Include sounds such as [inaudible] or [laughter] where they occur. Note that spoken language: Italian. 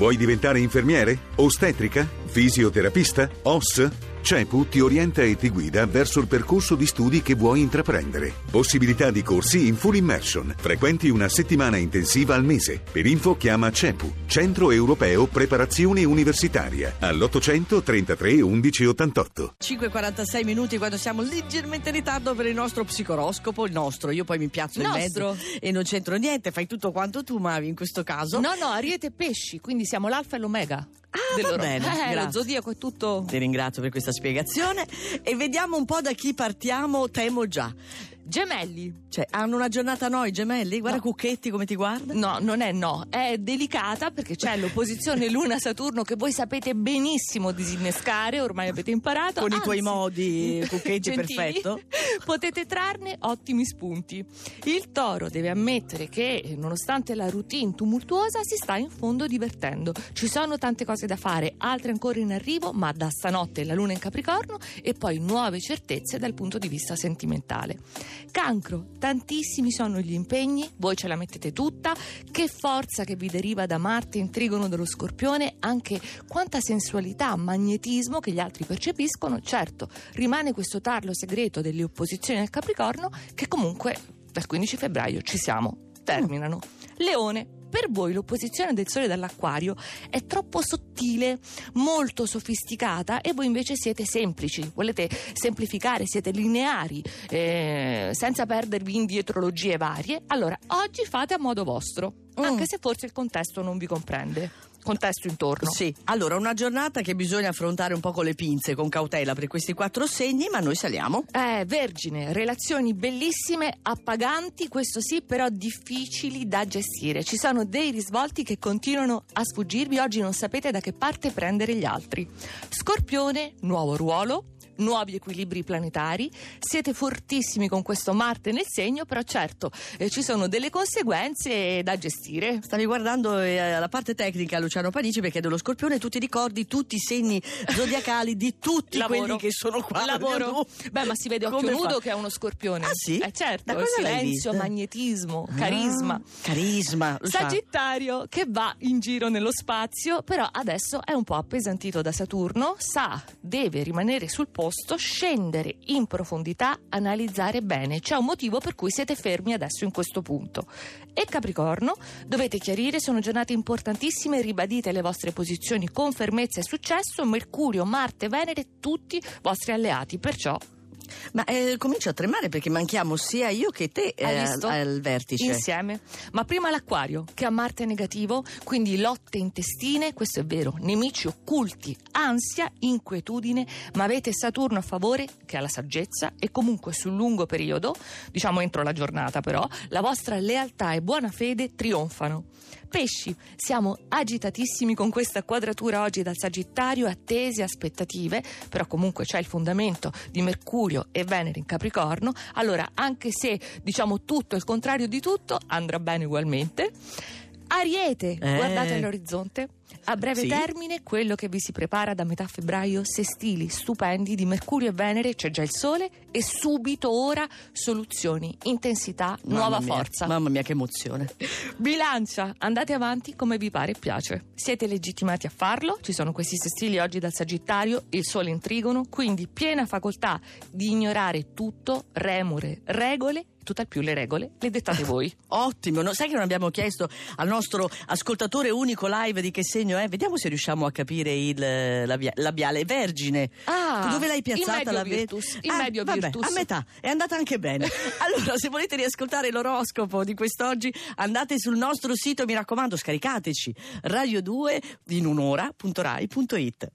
Vuoi diventare infermiere? Ostetrica? Fisioterapista? OS? CEPU ti orienta e ti guida verso il percorso di studi che vuoi intraprendere. Possibilità di corsi in full immersion. Frequenti una settimana intensiva al mese. Per info chiama CEPU, Centro Europeo Preparazione Universitaria, all'800 33 11 88. 5.46 minuti quando siamo leggermente in ritardo per il nostro psicoroscopo, il nostro, io poi mi piazzo in mezzo e non c'entro niente, fai tutto quanto tu Mavi in questo caso. No, no, Ariete e Pesci, quindi siamo l'alfa e l'omega. Ah, va bene, Eh, lo zodiaco è tutto... Ti ringrazio per questa spiegazione. E vediamo un po' da chi partiamo, temo già. Gemelli. Cioè, hanno una giornata no i gemelli? Guarda No. Cucchetti come ti guarda. No, non è no, è delicata perché c'è l'opposizione Luna-Saturno che voi sapete benissimo disinnescare, ormai avete imparato. Con i tuoi anzi, modi, [laughs] Cucchetti, gentili, perfetto. Potete trarne ottimi spunti. Il toro deve ammettere che, nonostante la routine tumultuosa, si sta in fondo divertendo. Ci sono tante cose da fare, altre ancora in arrivo, ma da stanotte la luna in Capricorno e poi nuove certezze dal punto di vista sentimentale. Cancro, tantissimi sono gli impegni, voi ce la mettete tutta, che forza che vi deriva da Marte in trigono dello Scorpione, anche quanta sensualità, magnetismo che gli altri percepiscono, certo, rimane questo tarlo segreto delle opposizioni al Capricorno che comunque dal 15 febbraio ci siamo, terminano. Leone, per voi l'opposizione del Sole dall'Acquario è troppo sottile, molto sofisticata e voi invece siete semplici, volete semplificare, siete lineari, eh, senza perdervi in dietrologie varie. Allora, oggi fate a modo vostro, Mm. anche se forse il contesto non vi comprende. Contesto intorno. Sì, allora una giornata che bisogna affrontare un po' con le pinze, con cautela per questi quattro segni, ma noi saliamo. Eh, vergine, relazioni bellissime, appaganti, questo sì, però difficili da gestire. Ci sono dei risvolti che continuano a sfuggirvi, oggi non sapete da che parte prendere gli altri. Scorpione, nuovo ruolo. Nuovi equilibri planetari, siete fortissimi con questo Marte nel segno, però certo eh, ci sono delle conseguenze da gestire. Stavi guardando eh, la parte tecnica Luciano Panici perché dello scorpione tu ti ricordi tutti i segni zodiacali di tutti Lavoro. quelli che sono qua. Lavoro. Beh, ma si vede occhio Come nudo fa? che è uno scorpione. Ah, sì? Eh certo, silenzio, magnetismo, carisma. Ah, carisma. Sagittario che va in giro nello spazio, però adesso è un po' appesantito da Saturno, sa, deve rimanere sul posto, scendere in profondità, analizzare bene. C'è un motivo per cui siete fermi adesso in questo punto. E Capricorno, dovete chiarire, sono giornate importantissime, ribadite le vostre posizioni con fermezza e successo, Mercurio, Marte, Venere, tutti vostri alleati, perciò Ma eh, comincio a tremare perché manchiamo sia io che te eh, al, al vertice. insieme. Ma prima l'acquario, che ha Marte negativo, quindi lotte intestine, questo è vero, nemici occulti, ansia, inquietudine, ma avete Saturno a favore, che ha la saggezza, e comunque sul lungo periodo, diciamo entro la giornata però, la vostra lealtà e buona fede trionfano. Pesci, siamo agitatissimi con questa quadratura oggi dal Sagittario, attesi, aspettative, però comunque c'è il fondamento di Mercurio e Venere in Capricorno, allora anche se diciamo tutto il contrario di tutto, andrà bene ugualmente. Ariete, Eh. guardate all'orizzonte. A breve Sì. termine, quello che vi si prepara da metà febbraio, sestili stupendi di Mercurio e Venere, c'è già il Sole e subito ora soluzioni, intensità, Mamma nuova mia, forza. Mamma mia che emozione. Bilancia, andate avanti come vi pare e piace. Siete legittimati a farlo, ci sono questi sestili oggi dal Sagittario, il Sole in trigono, quindi piena facoltà di ignorare tutto, remore, regole, tutt'al più le regole le dettate voi. [laughs] Ottimo, no? sai che non abbiamo chiesto al nostro ascoltatore unico live di che segno è? Vediamo se riusciamo a capire il labia- labiale vergine. Ah, Dove l'hai piazzata la virtus, in Ah, medio vabbè, virtus. A metà, è andata anche bene. [laughs] allora, se volete riascoltare l'oroscopo di quest'oggi, andate sul nostro sito, mi raccomando, scaricateci radio2 in un'ora.rai.it.